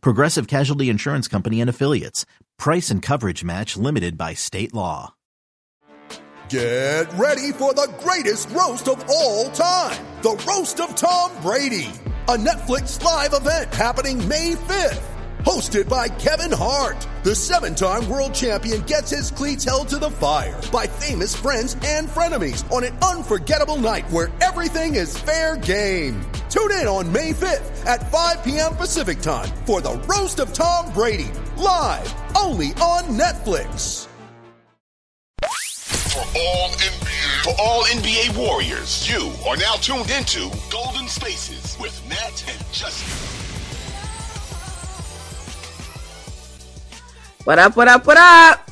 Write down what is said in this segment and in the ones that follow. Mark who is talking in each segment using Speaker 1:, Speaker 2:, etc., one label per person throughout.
Speaker 1: Progressive Casualty Insurance Company and Affiliates. Price and coverage match limited by state law.
Speaker 2: Get ready for the greatest roast of all time the Roast of Tom Brady, a Netflix live event happening May 5th. Hosted by Kevin Hart, the seven time world champion gets his cleats held to the fire by famous friends and frenemies on an unforgettable night where everything is fair game. Tune in on May 5th at 5 p.m. Pacific time for the Roast of Tom Brady, live only on Netflix.
Speaker 3: For all NBA, for all NBA warriors, you are now tuned into Golden Spaces with Matt and Justin.
Speaker 4: What up, what up, what up?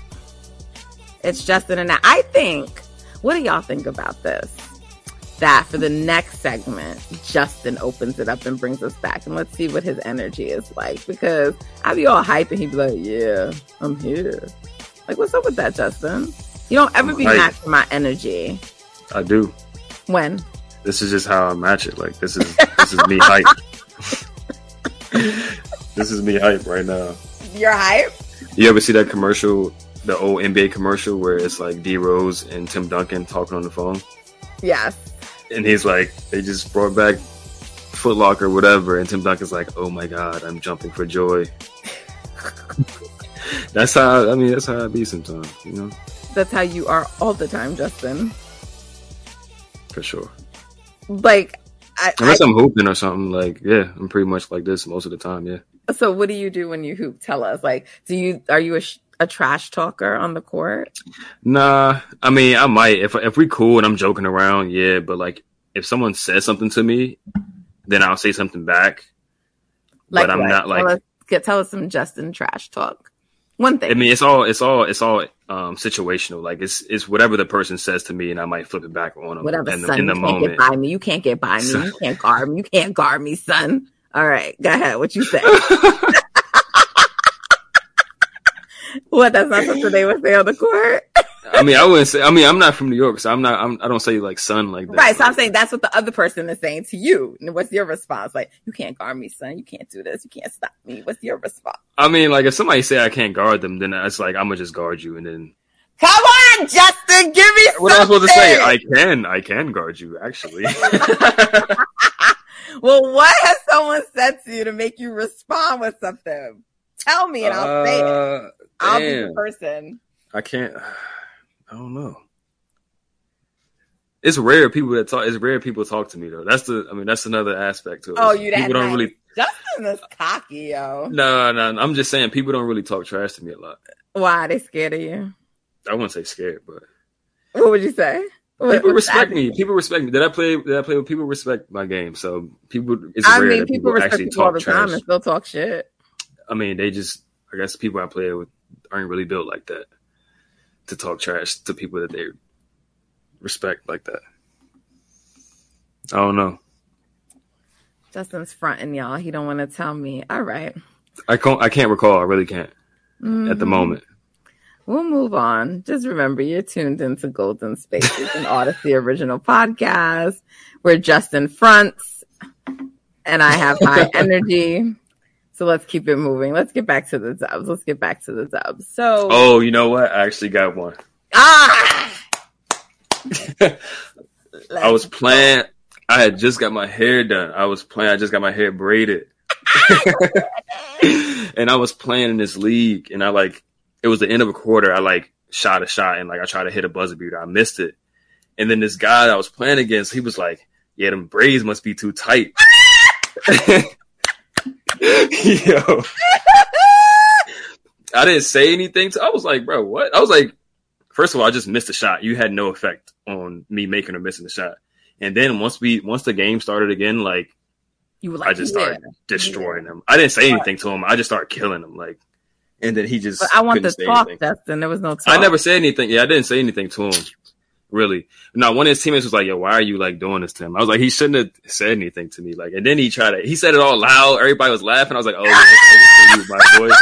Speaker 4: It's Justin and I. I think, what do y'all think about this? That for the next segment, Justin opens it up and brings us back. And let's see what his energy is like. Because I'd be all hype and he'd be like, Yeah, I'm here. Like, what's up with that, Justin? You don't ever
Speaker 5: I'm
Speaker 4: be
Speaker 5: hype.
Speaker 4: matching my energy.
Speaker 5: I do.
Speaker 4: When?
Speaker 5: This is just how I match it. Like this is this is me hype. this is me hype right now.
Speaker 4: You're hype?
Speaker 5: You ever see that commercial, the old NBA commercial where it's like D Rose and Tim Duncan talking on the phone,
Speaker 4: Yes.
Speaker 5: And he's like, they just brought back Foot Locker, whatever, and Tim Duncan's like, oh my god, I'm jumping for joy. that's how I mean. That's how I be sometimes, you know,
Speaker 4: That's how you are all the time, Justin.
Speaker 5: for sure.
Speaker 4: Like, I,
Speaker 5: Unless I'm hooping or something, like yeah, I'm pretty much like this most of the time. Yeah.
Speaker 4: So what do you do when you hoop? Tell us. Like, do you, are you a, sh- a trash talker on the court?
Speaker 5: Nah, I mean, I might if if we cool and I'm joking around, yeah. But like, if someone says something to me, then I'll say something back.
Speaker 4: Like,
Speaker 5: but I'm
Speaker 4: what?
Speaker 5: not like.
Speaker 4: Tell us, get, tell us some Justin trash talk. One thing.
Speaker 5: I mean, it's all it's all it's all um situational. Like it's it's whatever the person says to me, and I might flip it back on them
Speaker 4: Whatever,
Speaker 5: in the,
Speaker 4: son.
Speaker 5: in the
Speaker 4: you can't get by me. You can't get by me.
Speaker 5: Son.
Speaker 4: You can't guard me. You can't guard me, son. All right, go ahead. What you say? what? That's not something they would say on the court,
Speaker 5: I mean, I wouldn't say. I mean, I'm not from New York, so I'm not. I'm, I don't say like son like that.
Speaker 4: right? So I'm saying that's what the other person is saying to you. And what's your response? Like, you can't guard me, son. You can't do this. You can't stop me. What's your response?
Speaker 5: I mean, like if somebody say I can't guard them, then it's like I'm gonna just guard you, and then
Speaker 4: Come on, Justin, give me
Speaker 5: what am I supposed to say? I can, I can guard you. Actually,
Speaker 4: well, what has someone said to you to make you respond with something? Tell me and I'll say it.
Speaker 5: Uh,
Speaker 4: I'll be the person.
Speaker 5: I can't. I don't know. It's rare people that talk. It's rare people talk to me though. That's the. I mean, that's another aspect to it.
Speaker 4: Oh, you that
Speaker 5: people don't
Speaker 4: nice.
Speaker 5: really.
Speaker 4: Justin is cocky, yo.
Speaker 5: No, no. no, I'm just saying people don't really talk trash to me a lot.
Speaker 4: Why they scared of you?
Speaker 5: I wouldn't say scared, but
Speaker 4: What would you say? What-
Speaker 5: people
Speaker 4: what's
Speaker 5: respect me. People respect me. Did I play? Did I play with people? Respect my game. So people. It's
Speaker 4: I
Speaker 5: rare
Speaker 4: mean,
Speaker 5: that
Speaker 4: people
Speaker 5: people,
Speaker 4: respect
Speaker 5: actually
Speaker 4: people all
Speaker 5: talk
Speaker 4: the time
Speaker 5: trash.
Speaker 4: and still talk shit.
Speaker 5: I mean, they just. I guess people I play with aren't really built like that to talk trash to people that they respect like that. I don't know.
Speaker 4: Justin's fronting y'all. He don't want to tell me. All right.
Speaker 5: I can't. I can't recall. I really can't at the
Speaker 4: Mhm.
Speaker 5: moment.
Speaker 4: We'll move on. Just remember, you're tuned into Golden Spaces, an Odyssey original podcast where Justin fronts and I have high energy. So let's keep it moving. Let's get back to the dubs. Let's get back to the dubs. So,
Speaker 5: Oh, you know what? I actually got one.
Speaker 4: ah,
Speaker 5: I was playing. I had just got my hair done. I was playing. I just got my hair braided, and I was playing in this league. And I like it was the end of a quarter. I like shot a shot and like I tried to hit a buzzer beater. I missed it. And then this guy that I was playing against, he was like, "Yeah, them braids must be too tight." Yo. I didn't say anything. To, I was like, bro, what? I was like, first of all, I just missed a shot. You had no effect on me making or missing the shot. And then once we, once the game started again, like
Speaker 4: you were like,
Speaker 5: I just
Speaker 4: yeah.
Speaker 5: started destroying them. I didn't say anything to him. I just started killing them. Like, and then he just.
Speaker 4: But I want the
Speaker 5: couldn't say
Speaker 4: talk,
Speaker 5: anything.
Speaker 4: Dustin. There was no talk.
Speaker 5: I never said anything. Yeah, I didn't say anything to him. Really. Now, one of his teammates was like, "Yo, why are you like doing this to him?" I was like, "He shouldn't have said anything to me." Like, and then he tried to. He said it all loud. Everybody was laughing. I was like, "Oh, yeah, it's over for you, my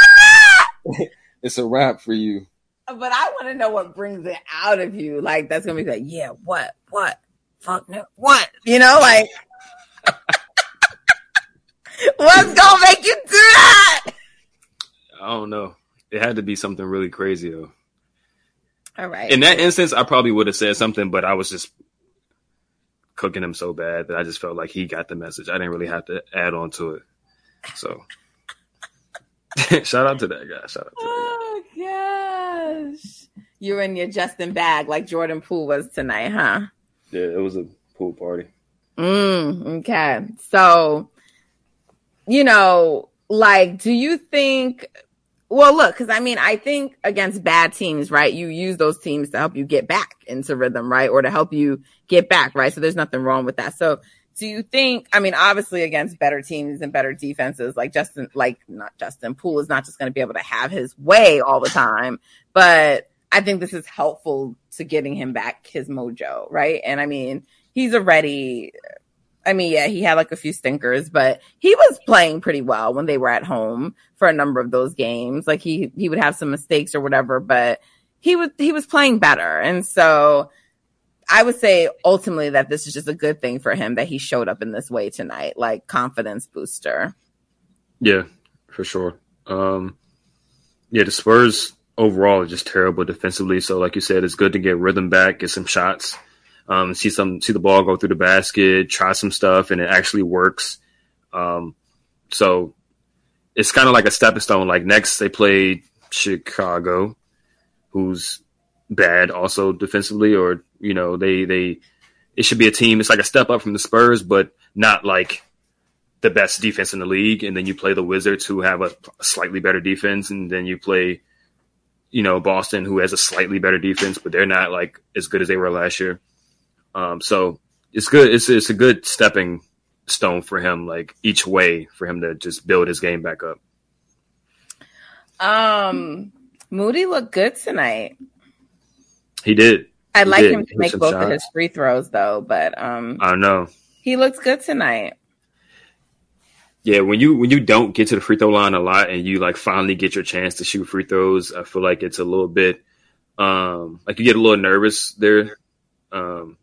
Speaker 5: boy. it's a wrap for you."
Speaker 4: But I want to know what brings it out of you. Like that's gonna be like, yeah, what, what, fuck no, what? You know, like what's gonna make you do that?
Speaker 5: I don't know. It had to be something really crazy though.
Speaker 4: All right.
Speaker 5: In that instance, I probably would have said something, but I was just cooking him so bad that I just felt like he got the message. I didn't really have to add on to it. So shout out to that guy. Shout out to that
Speaker 4: oh gosh, you're in your Justin bag like Jordan Poole was tonight, huh?
Speaker 5: Yeah, it was a pool party.
Speaker 4: Mm, okay. So, you know, like, do you think? Well, look, because I mean, I think against bad teams, right? You use those teams to help you get back into rhythm, right? Or to help you get back, right? So there's nothing wrong with that. So, do you think? I mean, obviously, against better teams and better defenses, like Justin, like not Justin Poole is not just going to be able to have his way all the time, but I think this is helpful to getting him back his mojo, right? And I mean, he's already I mean, yeah, he had like a few stinkers, but he was playing pretty well when they were at home for a number of those games. Like he he would have some mistakes or whatever, but he was he was playing better. And so I would say ultimately that this is just a good thing for him that he showed up in this way tonight, like confidence booster.
Speaker 5: Yeah, for sure. Um, yeah, the Spurs overall are just terrible defensively. So, like you said, it's good to get rhythm back, get some shots, um, see some see the ball go through the basket, try some stuff, and it actually works. Um, so it's kind of like a stepping stone. Like next, they play Chicago, who's bad also defensively, or you know they they it should be a team. It's like a step up from the Spurs, but not like the best defense in the league. And then you play the Wizards, who have a slightly better defense, and then you play, you know, Boston, who has a slightly better defense, but they're not like as good as they were last year. Um, so it's good. It's it's a good stepping stone for him, like each way for him to just build his game back up.
Speaker 4: Um, Moody looked good tonight.
Speaker 5: He did.
Speaker 4: I'd
Speaker 5: He
Speaker 4: like
Speaker 5: did.
Speaker 4: him to make both of his free throws though, but um,
Speaker 5: I know.
Speaker 4: he looks good tonight.
Speaker 5: Yeah, when you when you don't get to the free throw line a lot and you like finally get your chance to shoot free throws, I feel like it's a little bit um like you get a little nervous there. Um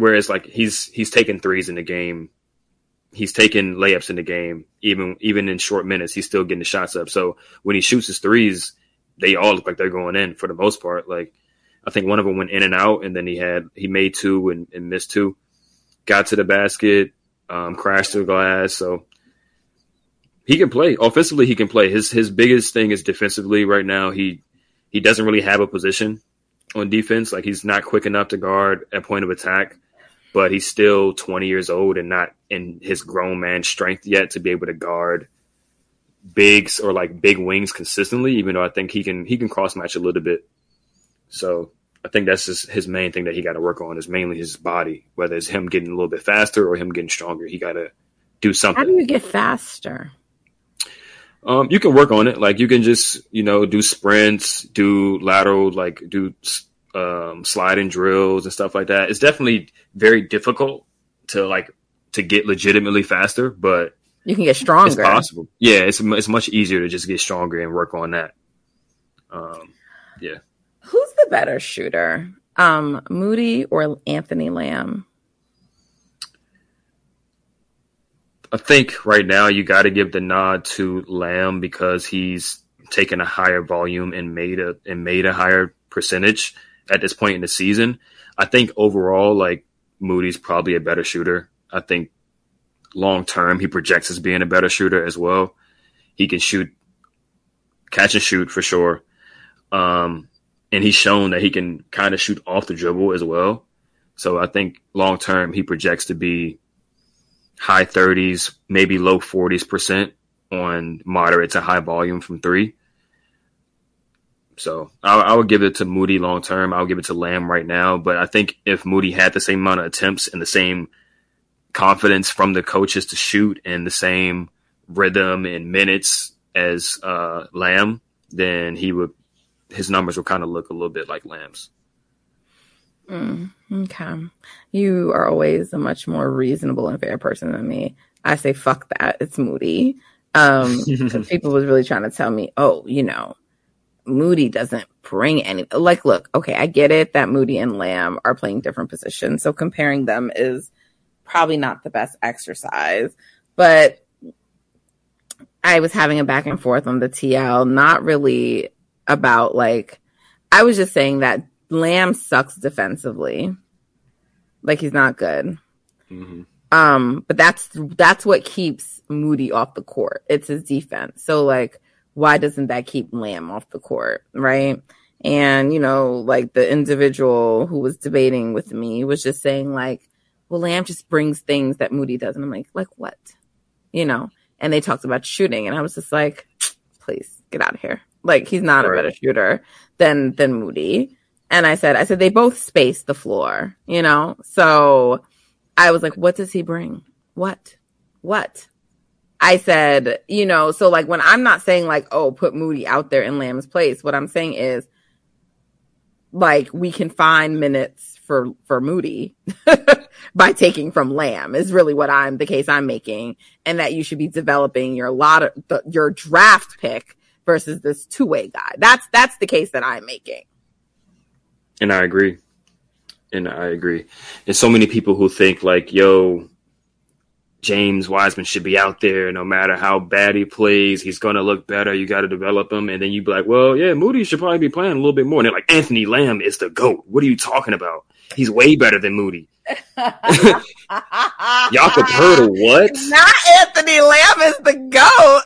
Speaker 5: whereas like he's he's taking threes in the game. He's taking layups in the game, even even in short minutes, he's still getting the shots up. So when he shoots his threes, they all look like they're going in for the most part. Like I think one of them went in and out, and then he had he made two and, and missed two. Got to the basket, um, crashed the glass. So he can play offensively. He can play. His his biggest thing is defensively right now. He he doesn't really have a position on defense. Like he's not quick enough to guard at point of attack, but he's still 20 years old and not in his grown man strength yet to be able to guard bigs or like big wings consistently. Even though I think he can he can cross match a little bit. So I think that's just his main thing that he got to work on is mainly his body. Whether it's him getting a little bit faster or him getting stronger, he got to do something.
Speaker 4: How do you get faster?
Speaker 5: Um, you can work on it. Like you can just, you know, do sprints, do lateral, like do um, sliding drills and stuff like that. It's definitely very difficult to like to get legitimately faster, but
Speaker 4: You can get
Speaker 5: it's
Speaker 4: stronger.
Speaker 5: possible. Yeah, it's it's much easier to just get stronger and work on that. Um, yeah,
Speaker 4: Who's the better shooter? Um, Moody or Anthony Lamb?
Speaker 5: I think right now you got to give the nod to Lamb because he's taken a higher volume and made a and made a higher percentage at this point in the season. I think overall, like Moody's probably a better shooter. I think long term he projects as being a better shooter as well. He can shoot, catch and shoot for sure. Um, and he's shown that he can kind of shoot off the dribble as well. So I think long term he projects to be high 30s, maybe low 40s percent on moderate to high volume from three. So I, I would give it to Moody long term. I'll give it to Lamb right now. But I think if Moody had the same amount of attempts and the same confidence from the coaches to shoot and the same rhythm and minutes as uh, Lamb, then he would his numbers would kind of look a little bit like Lamb's.
Speaker 4: Mm, okay. You are always a much more reasonable and fair person than me. I say fuck that. It's Moody. Um, people was really trying to tell me, oh, you know, Moody doesn't bring any. Like, look, okay, I get it that Moody and Lamb are playing different positions, so comparing them is probably not the best exercise. But I was having a back and forth on the TL, not really about like. I was just saying that Lamb sucks defensively, like he's not good.
Speaker 5: Mm-hmm.
Speaker 4: Um, but that's that's what keeps Moody off the court. It's his defense. So like why doesn't that keep Lamb off the court, right? And, you know, like the individual who was debating with me was just saying, like, well, Lamb just brings things that Moody doesn't. I'm like, like what? You know? And they talked about shooting, and I was just like, please get out of here. Like, he's not right. a better shooter than than Moody. And I said, I said they both space the floor, you know? So I was like, what does he bring? What? What? I said, you know, so like when I'm not saying like, oh, put Moody out there in Lamb's place, what I'm saying is like we can find minutes for for Moody by taking from Lamb is really what I'm the case I'm making, and that you should be developing your lot of the, your draft pick versus this two way guy. That's that's the case that I'm making.
Speaker 5: And I agree. And I agree. And so many people who think like, yo, James Wiseman should be out there no matter how bad he plays. He's going to look better. You got to develop him. And then you'd be like, well, yeah, Moody should probably be playing a little bit more. And they're like, Anthony Lamb is the GOAT. What are you talking about? He's way better than Moody. Jakob Poeltl, what?
Speaker 4: Not Anthony Lamb is the GOAT.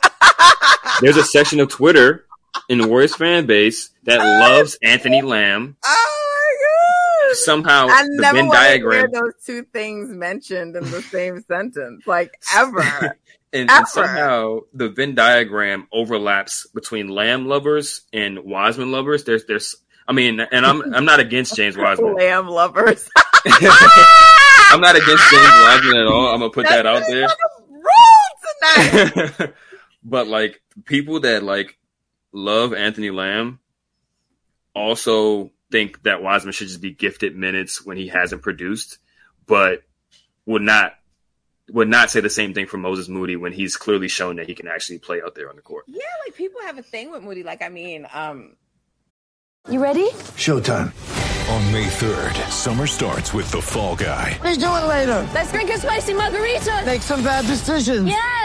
Speaker 5: There's a section of Twitter in the Warriors fan base that loves Anthony Lamb.
Speaker 4: Oh
Speaker 5: somehow
Speaker 4: I the never Venn diagram those two things mentioned in the same sentence, like ever.
Speaker 5: and, ever. and, somehow the Venn diagram overlaps between Lamb lovers and Wiseman lovers. There's there's I mean, and I'm I'm not against James Wiseman.
Speaker 4: Lamb lovers. Ah!
Speaker 5: I'm not against James Wiseman at all. I'm gonna put That's that out there. tonight. but like people that like love Anthony Lamb also think that Wiseman should just be gifted minutes when he hasn't produced, but would not would not say the same thing for Moses Moody when he's clearly shown that he can actually play out there on the court.
Speaker 4: Yeah, like people have a thing with Moody. Like, I mean, um
Speaker 6: You ready?
Speaker 2: Showtime.
Speaker 7: On May 3rd, summer starts with The Fall Guy.
Speaker 6: Let's do it later.
Speaker 8: Let's drink a spicy margarita.
Speaker 6: Make some bad decisions.
Speaker 8: Yes.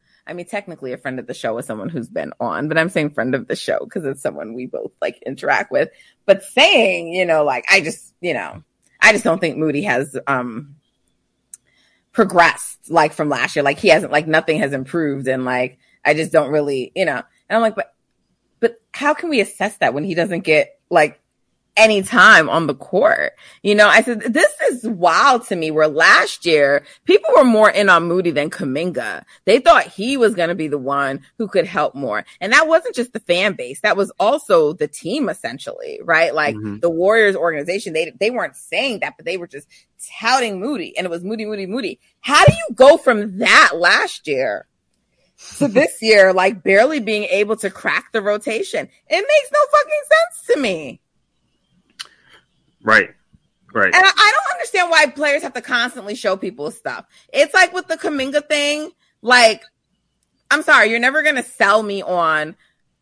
Speaker 4: I mean, technically, a friend of the show is someone who's been on, but I'm saying friend of the show because it's someone we both like interact with. But saying, you know, like I just, you know, I just don't think Moody has um progressed like from last year. Like he hasn't, like nothing has improved, and like I just don't really, you know. And I'm like, but but how can we assess that when he doesn't get like any time on the court. You know, I said, this is wild to me where last year people were more in on Moody than Kuminga. They thought he was going to be the one who could help more. And that wasn't just the fan base. That was also the team essentially, right? Like mm-hmm. the Warriors organization, they, they weren't saying that, but they were just touting Moody and it was Moody, Moody, Moody. How do you go from that last year to this year, like barely being able to crack the rotation? It makes no fucking sense to me.
Speaker 5: Right. Right.
Speaker 4: And I, I don't understand why players have to constantly show people stuff. It's like with the Kuminga thing, like, I'm sorry, you're never gonna sell me on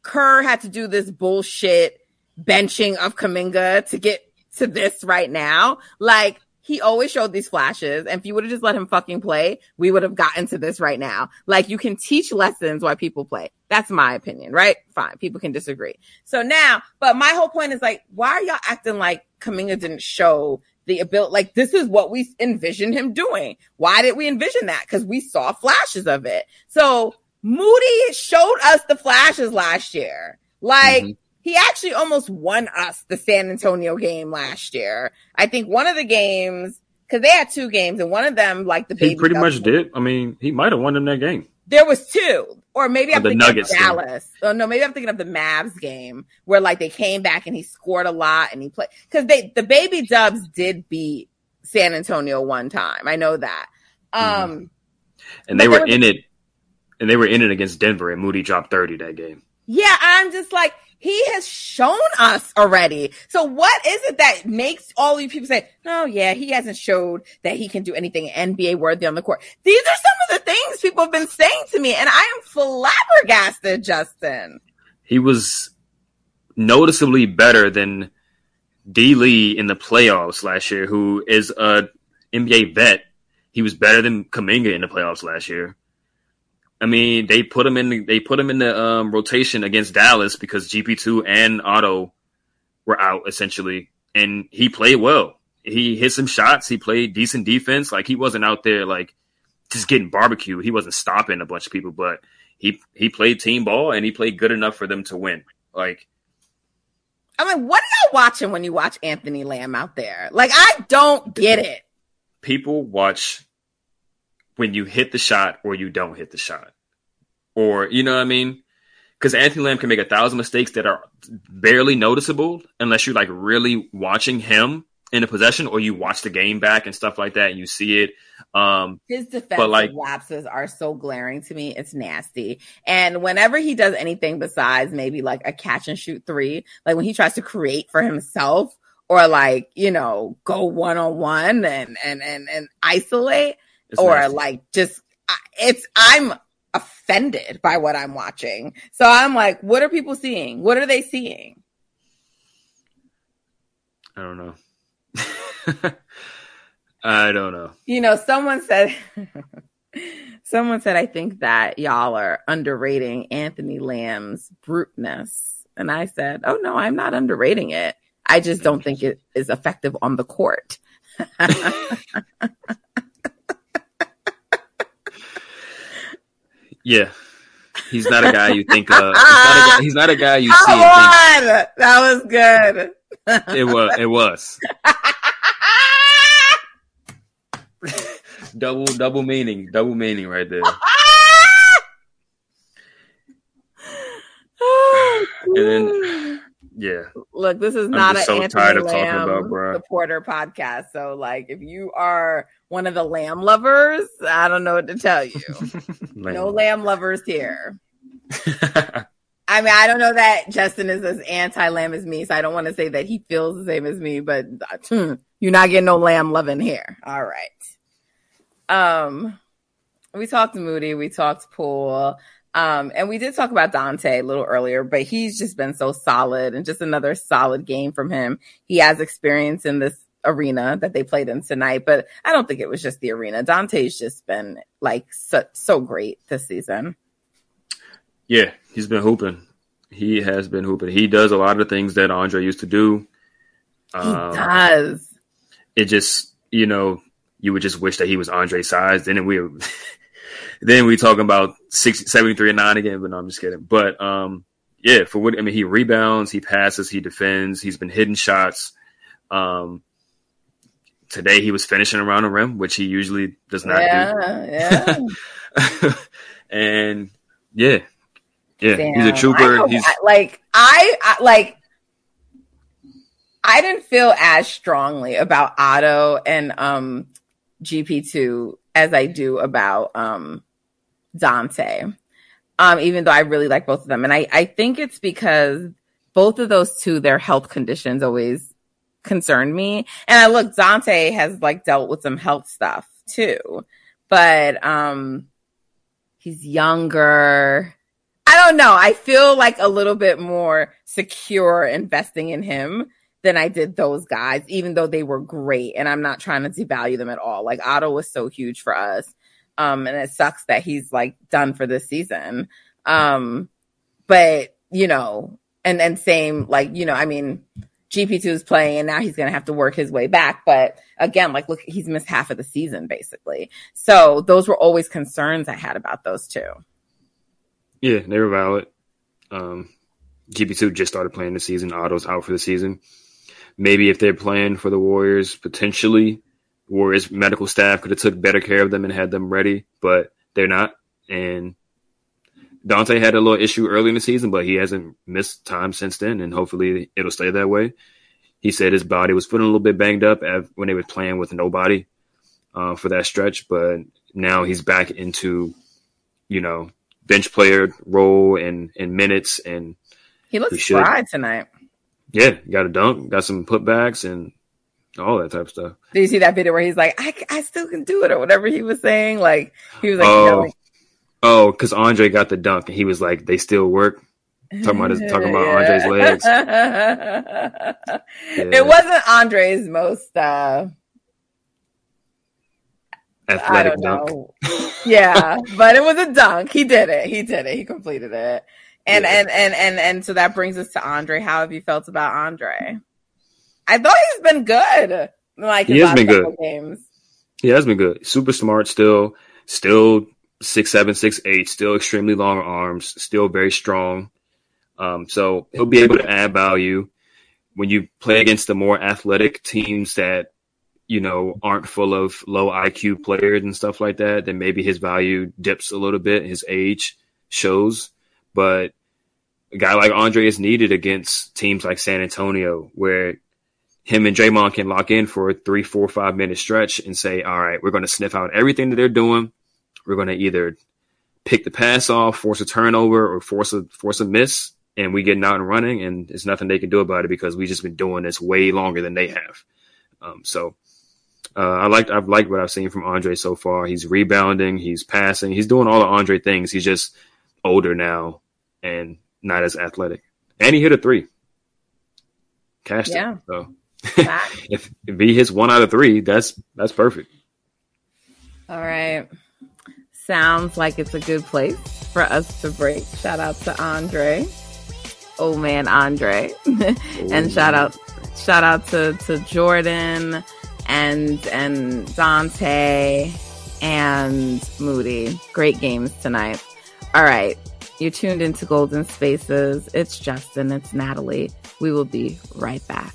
Speaker 4: Kerr had to do this bullshit benching of Kuminga to get to this right now. Like, he always showed these flashes. And if you would have just let him fucking play, we would have gotten to this right now. Like you can teach lessons why people play. That's my opinion, right? Fine. People can disagree. So now, but my whole point is like, why are y'all acting like Kuminga didn't show the ability? Like this is what we envisioned him doing. Why did we envision that? Cause we saw flashes of it. So Moody showed us the flashes last year. Like, mm-hmm he actually almost won us the San Antonio game last year. I think one of the games because they had two games and one of them like the
Speaker 5: He pretty much did. I mean, he might have won them that game.
Speaker 4: There was two, or maybe I'm
Speaker 5: the
Speaker 4: thinking
Speaker 5: Nuggets
Speaker 4: of
Speaker 5: game.
Speaker 4: Dallas. Oh no, maybe I'm thinking of the Mavs game where like they came back and he scored a lot and he played because they the baby Dubs did beat San Antonio one time. I know that.
Speaker 5: Mm-hmm.
Speaker 4: Um,
Speaker 5: And they were
Speaker 4: was-
Speaker 5: in it and they were in it against Denver and Moody dropped 30 that game.
Speaker 4: yeah, I'm just like he has shown us already. So what is it that makes all you people say, "Oh yeah, he hasn't showed that he can do anything NBA worthy on the court"? These are some of the things people have been saying to me, and I am flabbergasted, Justin.
Speaker 5: He was noticeably better than D Lee in the playoffs last year, who is a NBA vet. He was better than Kuminga in the playoffs last year. I mean, they put him in. The, they put him in the um, rotation against Dallas because GP two and Otto were out essentially, and he played well. He hit some shots. He played decent defense. Like he wasn't out there like just getting barbecued. He wasn't stopping a bunch of people, but he he played team ball and he played good enough for them to win. Like
Speaker 4: I'm like, what are y'all watching when you watch Anthony Lamb out there? Like, I don't get it.
Speaker 5: people watch when you hit the shot or you don't hit the shot. Or, you know what I mean? Because Anthony Lamb can make a thousand mistakes that are barely noticeable unless you're like really watching him in a possession or you watch the game back and stuff like that and you see it. Um,
Speaker 4: His defensive
Speaker 5: like-
Speaker 4: lapses are so glaring to me. It's nasty. And whenever he does anything besides maybe like a catch and shoot three, like when he tries to create for himself or like, you know, go one on one and, and, and, and isolate
Speaker 5: it's
Speaker 4: or
Speaker 5: nasty.
Speaker 4: like just, it's, I'm offended by what I'm watching. So I'm like, what are people seeing? What are they seeing?
Speaker 5: I don't know. I don't know.
Speaker 4: You know, someone said, someone said, I think that y'all are underrating Anthony Lamb's bruteness. And I said, oh no, I'm not underrating it. I just don't think it is effective on the court.
Speaker 5: Yeah. He's not a guy you think of. He's not a guy, he's not a guy you see
Speaker 4: Come
Speaker 5: and
Speaker 4: on! That was good.
Speaker 5: it was it was. double double meaning. Double meaning right there. And then yeah.
Speaker 4: Look, this is not an
Speaker 5: so
Speaker 4: Anthony
Speaker 5: tired of talking
Speaker 4: Lamb
Speaker 5: about
Speaker 4: supporter podcast. So, like, if you are one of the lamb lovers, I don't know what to tell you. no lamb lovers here. I mean, I don't know that Justin is as anti-lamb as me, so I don't want to say that he feels the same as me. But hmm, you're not getting no lamb loving here. All right. Um, we talked to Moody, we talked Poole, um, and we did talk about Dante a little earlier. But he's just been so solid, and just another solid game from him. He has experience in this arena that they played in tonight, but I don't think it was just the arena. Dante's just been like so, so great this season.
Speaker 5: Yeah, he's been hooping. He has been hooping. He does a lot of the things that Andre used to do.
Speaker 4: He
Speaker 5: Um,
Speaker 4: does.
Speaker 5: it just you know you would just wish that he was Andre size. Then we then we talking about 60, 73 and nine again. But no, I'm just kidding. But um, yeah, for what I mean, he rebounds, he passes, he defends. He's been hitting shots. Um, today he was finishing around the rim, which he usually does not
Speaker 4: Yeah,
Speaker 5: do.
Speaker 4: yeah.
Speaker 5: and yeah, yeah, he's a trooper. He's
Speaker 4: like I, I like I didn't feel as strongly about Otto and um GP2 as I do about um Dante. Um even though I really like both of them and I I think it's because both of those two their health conditions always concerned me. And I look Dante has like dealt with some health stuff too. But um he's younger. I don't know. I feel like a little bit more secure investing in him than I did those guys, even though they were great. And I'm not trying to devalue them at all. Like Otto was so huge for us. Um, and it sucks that he's like done for this season. Um, but you know, and, and same, like, you know, I mean, GP2 is playing and now he's going to have to work his way back. But again, like, look, he's missed half of the season basically. So those were always concerns I had about those two.
Speaker 5: yeah, they were valid. Um, GP2 just started playing the season. Otto's out for the season. Maybe if they're playing for the Warriors, potentially Warriors medical staff could have took better care of them and had them ready, but they're not. And Dante had a little issue early in the season, but he hasn't missed time since then, and hopefully it'll stay that way. He said his body was feeling a little bit banged up when they were playing with nobody uh, for that stretch, but now he's back into, you know, bench player role and, and minutes, and
Speaker 4: he looks he fried tonight.
Speaker 5: Yeah, got a dunk, got some putbacks, and all that type of stuff.
Speaker 4: Did you see that video where he's like, "I, I still can do it" or whatever he was saying? Like he was like,
Speaker 5: "Oh, oh," because Andre got the dunk, and he was like, "They still work." Talking about his, talking about Andre's legs.
Speaker 4: yeah. It wasn't Andre's most uh,
Speaker 5: athletic dunk.
Speaker 4: yeah, but it was a dunk. He did it. He did it. He completed it. And yeah. and and and and so that brings us to Andre. How have you felt about Andre? I thought he's been good. Like
Speaker 5: he has been good.
Speaker 4: Games.
Speaker 5: He has been good. Super smart. Still, still six seven, six eight. Still extremely long arms. Still very strong. Um, so he'll be able to add value when you play against the more athletic teams that you know aren't full of low IQ players and stuff like that. Then maybe his value dips a little bit. His age shows, but a guy like Andre is needed against teams like San Antonio, where him and Draymond can lock in for a three, four, five minute stretch and say, all right, we're going to sniff out everything that they're doing. We're going to either pick the pass off, force a turnover, or force a force a miss, and we get out and running, and there's nothing they can do about it because we've just been doing this way longer than they have. Um, so uh, I like I've liked what I've seen from Andre so far. He's rebounding, he's passing, he's doing all the Andre things. He's just older now and not as athletic, and he hit a three. Cashed yeah. it. So if if he hits one out of three, that's that's perfect.
Speaker 4: All right. Sounds like it's a good place for us to break. Shout out to Andre. Oh man, Andre. and oh, shout out shout out to, to Jordan and and Dante and Moody. Great games tonight. All right. You're tuned into Golden Spaces. It's Justin, it's Natalie. We will be right back.